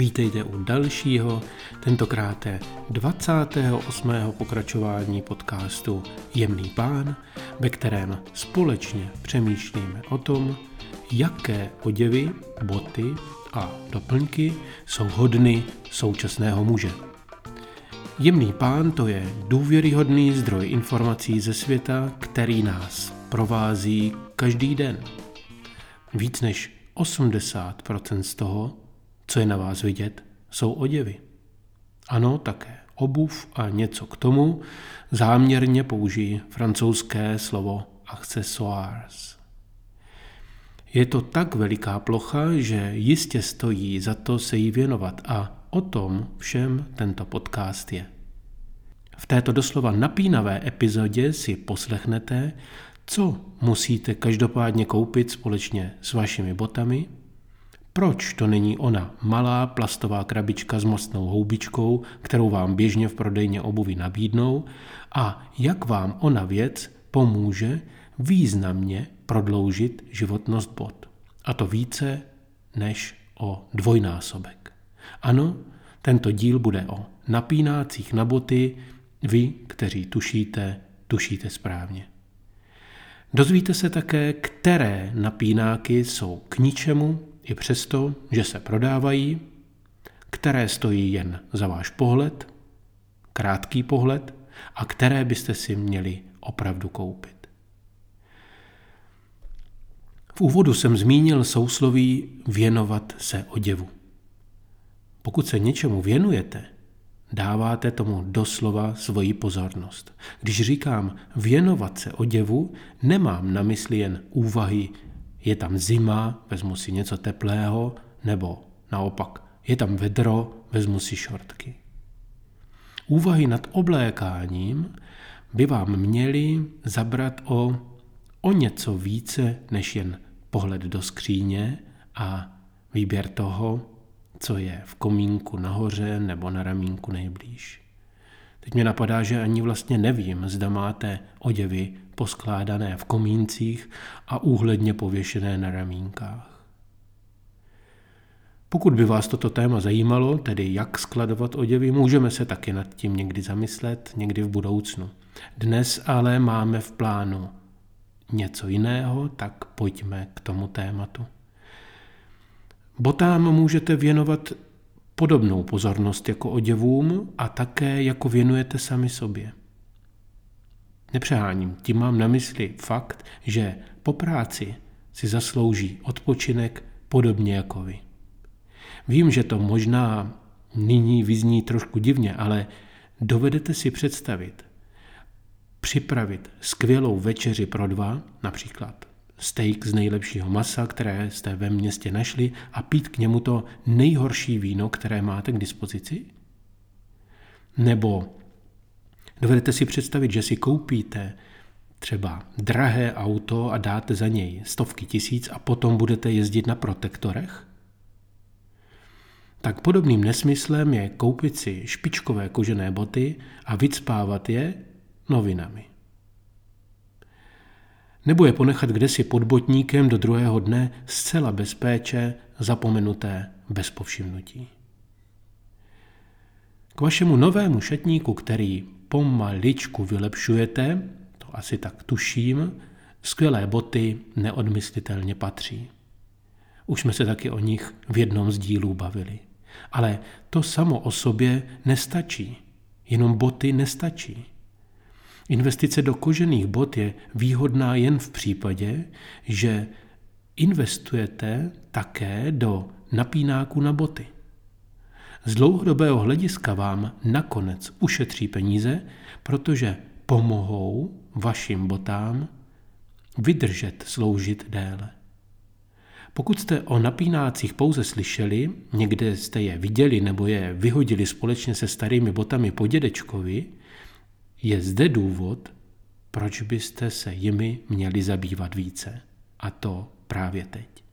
Vítejte u dalšího, tentokrát 28. pokračování podcastu Jemný pán, ve kterém společně přemýšlíme o tom, jaké oděvy, boty a doplňky jsou hodny současného muže. Jemný pán to je důvěryhodný zdroj informací ze světa, který nás provází každý den. Víc než 80% z toho, co je na vás vidět, jsou oděvy. Ano, také obuv a něco k tomu záměrně použijí francouzské slovo accessoires. Je to tak veliká plocha, že jistě stojí za to se jí věnovat a o tom všem tento podcast je. V této doslova napínavé epizodě si poslechnete, co musíte každopádně koupit společně s vašimi botami, proč to není ona malá plastová krabička s mostnou houbičkou, kterou vám běžně v prodejně obuvy nabídnou a jak vám ona věc pomůže významně prodloužit životnost bot. A to více než o dvojnásobek. Ano, tento díl bude o napínácích na boty, vy, kteří tušíte, tušíte správně. Dozvíte se také, které napínáky jsou k ničemu, i přesto, že se prodávají, které stojí jen za váš pohled, krátký pohled, a které byste si měli opravdu koupit. V úvodu jsem zmínil sousloví věnovat se oděvu. Pokud se něčemu věnujete, dáváte tomu doslova svoji pozornost. Když říkám věnovat se oděvu, nemám na mysli jen úvahy, je tam zima, vezmu si něco teplého, nebo naopak, je tam vedro, vezmu si šortky. Úvahy nad oblékáním by vám měly zabrat o, o něco více než jen pohled do skříně a výběr toho, co je v komínku nahoře nebo na ramínku nejblíž. Teď mě napadá, že ani vlastně nevím, zda máte oděvy poskládané v komíncích a úhledně pověšené na ramínkách. Pokud by vás toto téma zajímalo, tedy jak skladovat oděvy, můžeme se taky nad tím někdy zamyslet, někdy v budoucnu. Dnes ale máme v plánu něco jiného, tak pojďme k tomu tématu. Botám můžete věnovat podobnou pozornost jako oděvům a také jako věnujete sami sobě. Nepřeháním, tím mám na mysli fakt, že po práci si zaslouží odpočinek podobně jako vy. Vím, že to možná nyní vyzní trošku divně, ale dovedete si představit, připravit skvělou večeři pro dva, například steak z nejlepšího masa, které jste ve městě našli a pít k němu to nejhorší víno, které máte k dispozici? Nebo dovedete si představit, že si koupíte třeba drahé auto a dáte za něj stovky tisíc a potom budete jezdit na protektorech? Tak podobným nesmyslem je koupit si špičkové kožené boty a vycpávat je novinami nebo je ponechat kdesi pod botníkem do druhého dne zcela bez péče, zapomenuté bez povšimnutí. K vašemu novému šatníku, který pomaličku vylepšujete, to asi tak tuším, skvělé boty neodmyslitelně patří. Už jsme se taky o nich v jednom z dílů bavili. Ale to samo o sobě nestačí. Jenom boty nestačí. Investice do kožených bot je výhodná jen v případě, že investujete také do napínáku na boty. Z dlouhodobého hlediska vám nakonec ušetří peníze, protože pomohou vašim botám vydržet sloužit déle. Pokud jste o napínácích pouze slyšeli, někde jste je viděli nebo je vyhodili společně se starými botami po dědečkovi, je zde důvod, proč byste se jimi měli zabývat více. A to právě teď.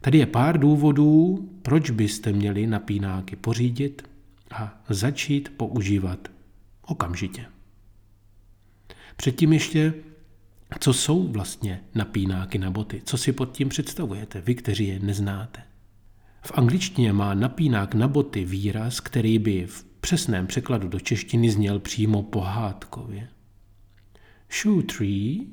Tady je pár důvodů, proč byste měli napínáky pořídit a začít používat okamžitě. Předtím ještě, co jsou vlastně napínáky na boty, co si pod tím představujete, vy, kteří je neznáte. V angličtině má napínák na boty výraz, který by v přesném překladu do češtiny zněl přímo pohádkově. Shoe tree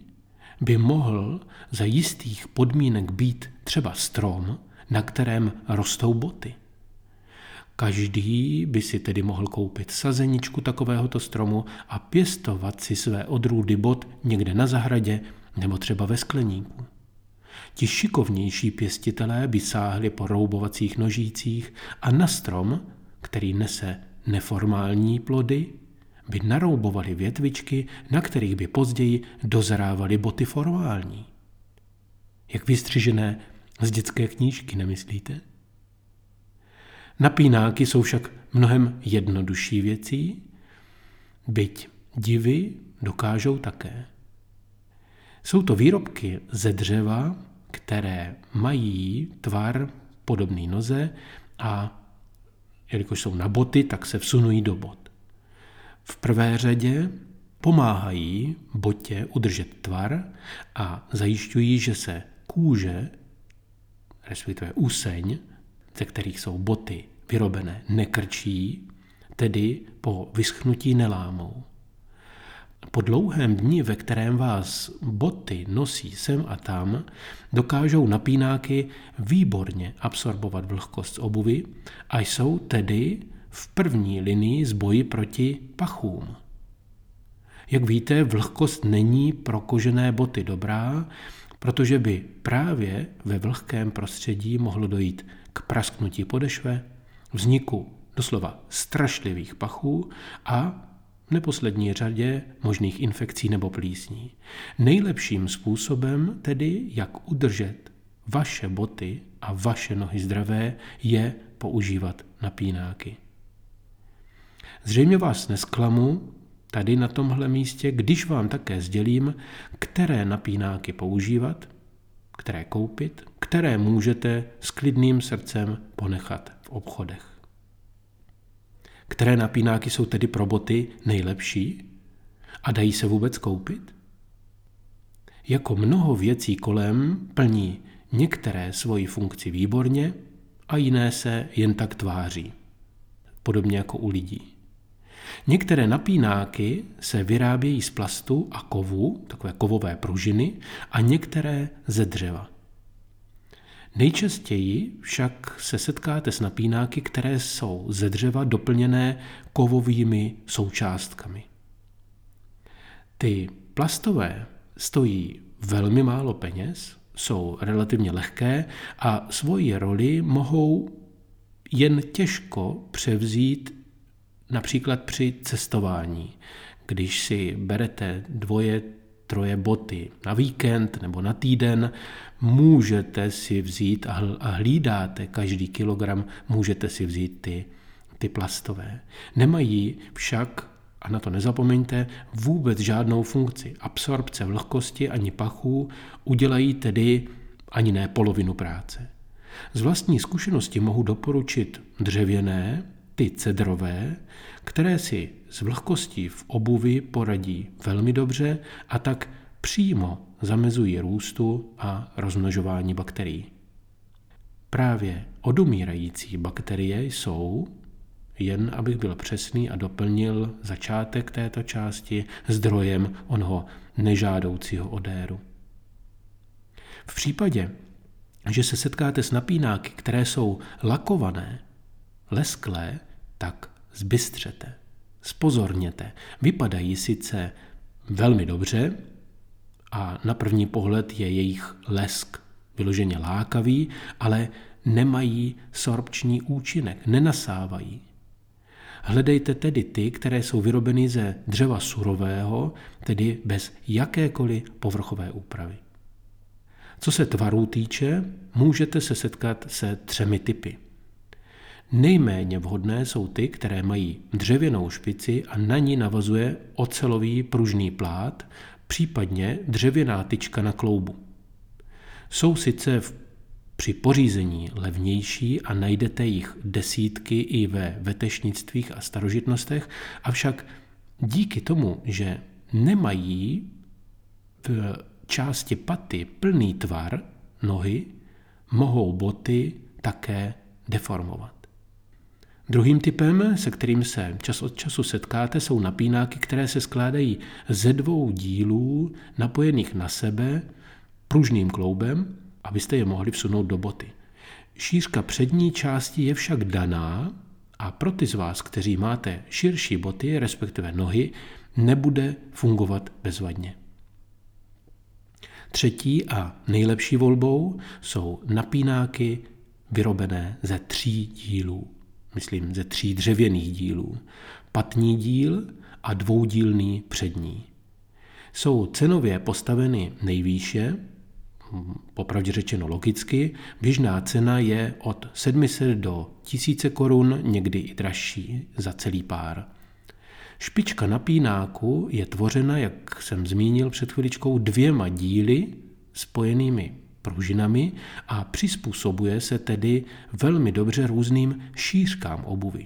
by mohl za jistých podmínek být třeba strom, na kterém rostou boty. Každý by si tedy mohl koupit sazeničku takovéhoto stromu a pěstovat si své odrůdy bot někde na zahradě nebo třeba ve skleníku. Ti šikovnější pěstitelé by sáhli po roubovacích nožících a na strom, který nese neformální plody, by naroubovali větvičky, na kterých by později dozrávaly boty formální. Jak vystřižené z dětské knížky, nemyslíte? Napínáky jsou však mnohem jednodušší věcí, byť divy dokážou také. Jsou to výrobky ze dřeva, které mají tvar podobný noze a jelikož jsou na boty, tak se vsunují do bot. V prvé řadě pomáhají botě udržet tvar a zajišťují, že se kůže, respektive úseň, ze kterých jsou boty vyrobené, nekrčí, tedy po vyschnutí nelámou. Po dlouhém dni, ve kterém vás boty nosí sem a tam, dokážou napínáky výborně absorbovat vlhkost z obuvy a jsou tedy v první linii z boji proti pachům. Jak víte, vlhkost není pro kožené boty dobrá, protože by právě ve vlhkém prostředí mohlo dojít k prasknutí podešve, vzniku doslova strašlivých pachů a neposlední řadě možných infekcí nebo plísní. Nejlepším způsobem tedy, jak udržet vaše boty a vaše nohy zdravé, je používat napínáky. Zřejmě vás nesklamu tady na tomhle místě, když vám také sdělím, které napínáky používat, které koupit, které můžete s klidným srdcem ponechat v obchodech. Které napínáky jsou tedy pro boty nejlepší a dají se vůbec koupit? Jako mnoho věcí kolem plní některé svoji funkci výborně a jiné se jen tak tváří. Podobně jako u lidí. Některé napínáky se vyrábějí z plastu a kovu, takové kovové pružiny, a některé ze dřeva. Nejčastěji však se setkáte s napínáky, které jsou ze dřeva doplněné kovovými součástkami. Ty plastové stojí velmi málo peněz, jsou relativně lehké a svoji roli mohou jen těžko převzít například při cestování. Když si berete dvoje, troje boty na víkend nebo na týden, můžete si vzít a hlídáte každý kilogram, můžete si vzít ty, ty plastové. Nemají však, a na to nezapomeňte, vůbec žádnou funkci. Absorpce vlhkosti ani pachů udělají tedy ani ne polovinu práce. Z vlastní zkušenosti mohu doporučit dřevěné, ty cedrové, které si s vlhkostí v obuvi poradí velmi dobře a tak přímo zamezují růstu a rozmnožování bakterií. Právě odumírající bakterie jsou, jen abych byl přesný a doplnil začátek této části zdrojem onho nežádoucího odéru. V případě, že se setkáte s napínáky, které jsou lakované, lesklé, tak zbystřete, spozorněte. Vypadají sice velmi dobře, a na první pohled je jejich lesk vyloženě lákavý, ale nemají sorpční účinek, nenasávají. Hledejte tedy ty, které jsou vyrobeny ze dřeva surového, tedy bez jakékoliv povrchové úpravy. Co se tvarů týče, můžete se setkat se třemi typy. Nejméně vhodné jsou ty, které mají dřevěnou špici a na ní navazuje ocelový pružný plát, případně dřevěná tyčka na kloubu. Jsou sice v, při pořízení levnější a najdete jich desítky i ve vetešnictvích a starožitnostech, avšak díky tomu, že nemají v části paty plný tvar nohy, mohou boty také deformovat. Druhým typem, se kterým se čas od času setkáte, jsou napínáky, které se skládají ze dvou dílů napojených na sebe pružným kloubem, abyste je mohli vsunout do boty. Šířka přední části je však daná a pro ty z vás, kteří máte širší boty, respektive nohy, nebude fungovat bezvadně. Třetí a nejlepší volbou jsou napínáky vyrobené ze tří dílů. Myslím, ze tří dřevěných dílů. Patní díl a dvoudílný přední. Jsou cenově postaveny nejvýše, popravdě řečeno logicky, běžná cena je od 700 do 1000 korun, někdy i dražší za celý pár. Špička napínáku je tvořena, jak jsem zmínil před chviličkou, dvěma díly spojenými pružinami a přizpůsobuje se tedy velmi dobře různým šířkám obuvy.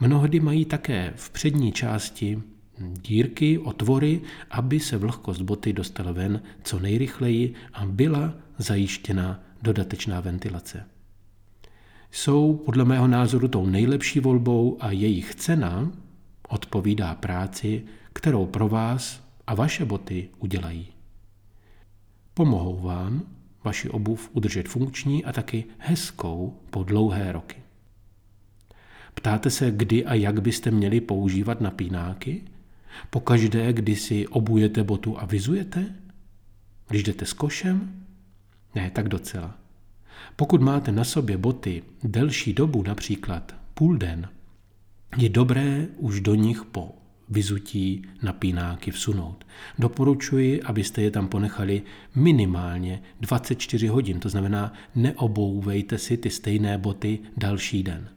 Mnohdy mají také v přední části dírky, otvory, aby se vlhkost boty dostala ven co nejrychleji a byla zajištěna dodatečná ventilace. Jsou podle mého názoru tou nejlepší volbou a jejich cena odpovídá práci, kterou pro vás a vaše boty udělají. Pomohou vám vaši obuv udržet funkční a taky hezkou po dlouhé roky. Ptáte se, kdy a jak byste měli používat napínáky? Pokaždé, kdy si obujete botu a vizujete? Když jdete s košem? Ne, tak docela. Pokud máte na sobě boty delší dobu, například půl den, je dobré už do nich po vyzutí napínáky vsunout. Doporučuji, abyste je tam ponechali minimálně 24 hodin, to znamená neobouvejte si ty stejné boty další den.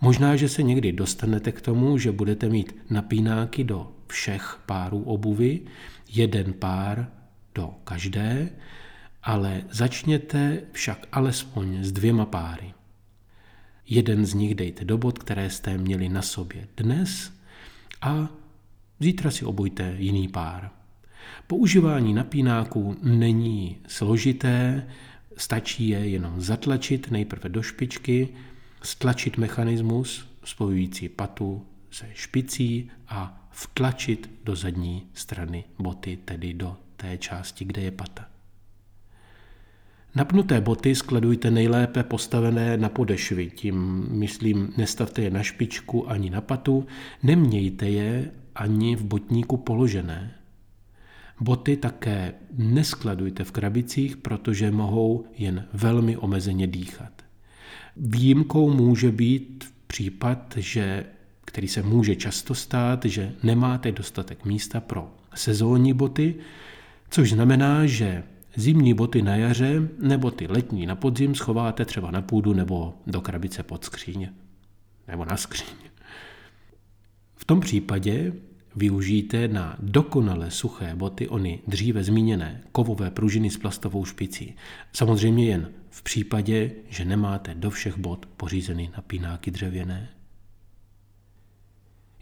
Možná, že se někdy dostanete k tomu, že budete mít napínáky do všech párů obuvy, jeden pár do každé, ale začněte však alespoň s dvěma páry. Jeden z nich dejte do bod, které jste měli na sobě dnes a zítra si obujte jiný pár. Používání napínáků není složité, stačí je jenom zatlačit nejprve do špičky, stlačit mechanismus spojující patu se špicí a vtlačit do zadní strany boty, tedy do té části, kde je pata. Napnuté boty skladujte nejlépe postavené na podešvy, tím myslím nestavte je na špičku ani na patu, nemějte je ani v botníku položené. Boty také neskladujte v krabicích, protože mohou jen velmi omezeně dýchat. Výjimkou může být případ, že, který se může často stát, že nemáte dostatek místa pro sezónní boty, což znamená, že zimní boty na jaře nebo ty letní na podzim schováte třeba na půdu nebo do krabice pod skříně nebo na skříně. V tom případě využijte na dokonale suché boty ony dříve zmíněné kovové pružiny s plastovou špicí. Samozřejmě jen v případě, že nemáte do všech bot pořízeny napínáky dřevěné.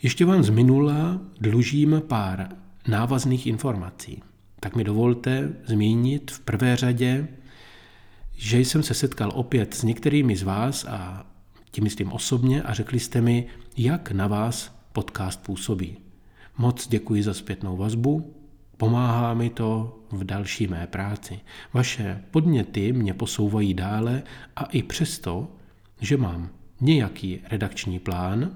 Ještě vám z minula dlužím pár návazných informací. Tak mi dovolte zmínit v prvé řadě, že jsem se setkal opět s některými z vás a tím myslím osobně a řekli jste mi, jak na vás podcast působí. Moc děkuji za zpětnou vazbu, pomáhá mi to v další mé práci. Vaše podněty mě posouvají dále a i přesto, že mám nějaký redakční plán,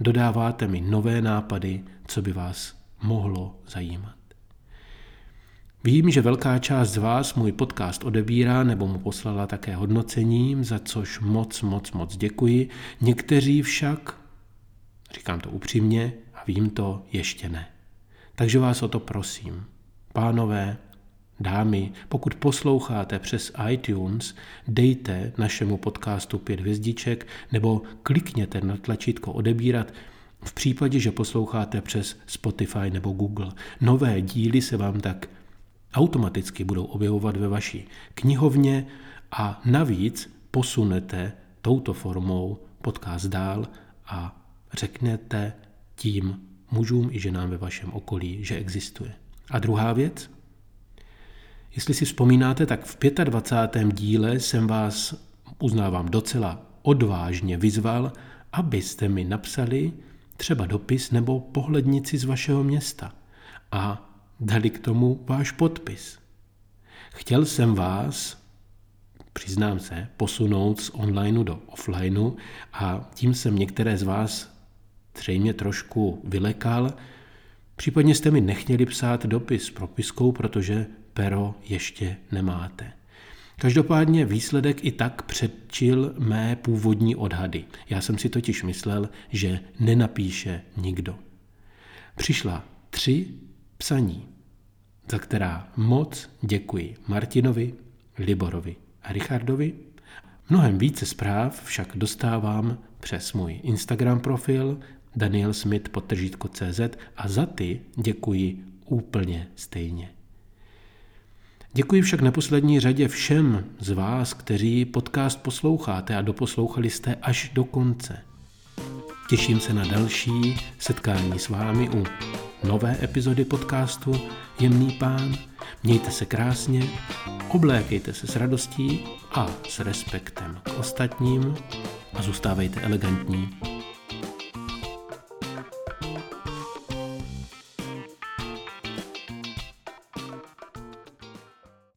dodáváte mi nové nápady, co by vás mohlo zajímat. Vím, že velká část z vás můj podcast odebírá nebo mu poslala také hodnocením, za což moc, moc, moc děkuji. Někteří však, říkám to upřímně, vím to ještě ne. Takže vás o to prosím. Pánové, dámy, pokud posloucháte přes iTunes, dejte našemu podcastu pět hvězdiček nebo klikněte na tlačítko odebírat v případě, že posloucháte přes Spotify nebo Google. Nové díly se vám tak automaticky budou objevovat ve vaší knihovně a navíc posunete touto formou podcast dál a řeknete tím mužům i ženám ve vašem okolí, že existuje. A druhá věc, jestli si vzpomínáte, tak v 25. díle jsem vás uznávám docela odvážně vyzval, abyste mi napsali třeba dopis nebo pohlednici z vašeho města a dali k tomu váš podpis. Chtěl jsem vás, přiznám se, posunout z onlineu do offlineu a tím jsem některé z vás zřejmě trošku vylekal. Případně jste mi nechtěli psát dopis s propiskou, protože pero ještě nemáte. Každopádně výsledek i tak předčil mé původní odhady. Já jsem si totiž myslel, že nenapíše nikdo. Přišla tři psaní, za která moc děkuji Martinovi, Liborovi a Richardovi. Mnohem více zpráv však dostávám přes můj Instagram profil danielsmith.cz a za ty děkuji úplně stejně. Děkuji však na poslední řadě všem z vás, kteří podcast posloucháte a doposlouchali jste až do konce. Těším se na další setkání s vámi u nové epizody podcastu Jemný pán. Mějte se krásně, oblékejte se s radostí a s respektem k ostatním a zůstávejte elegantní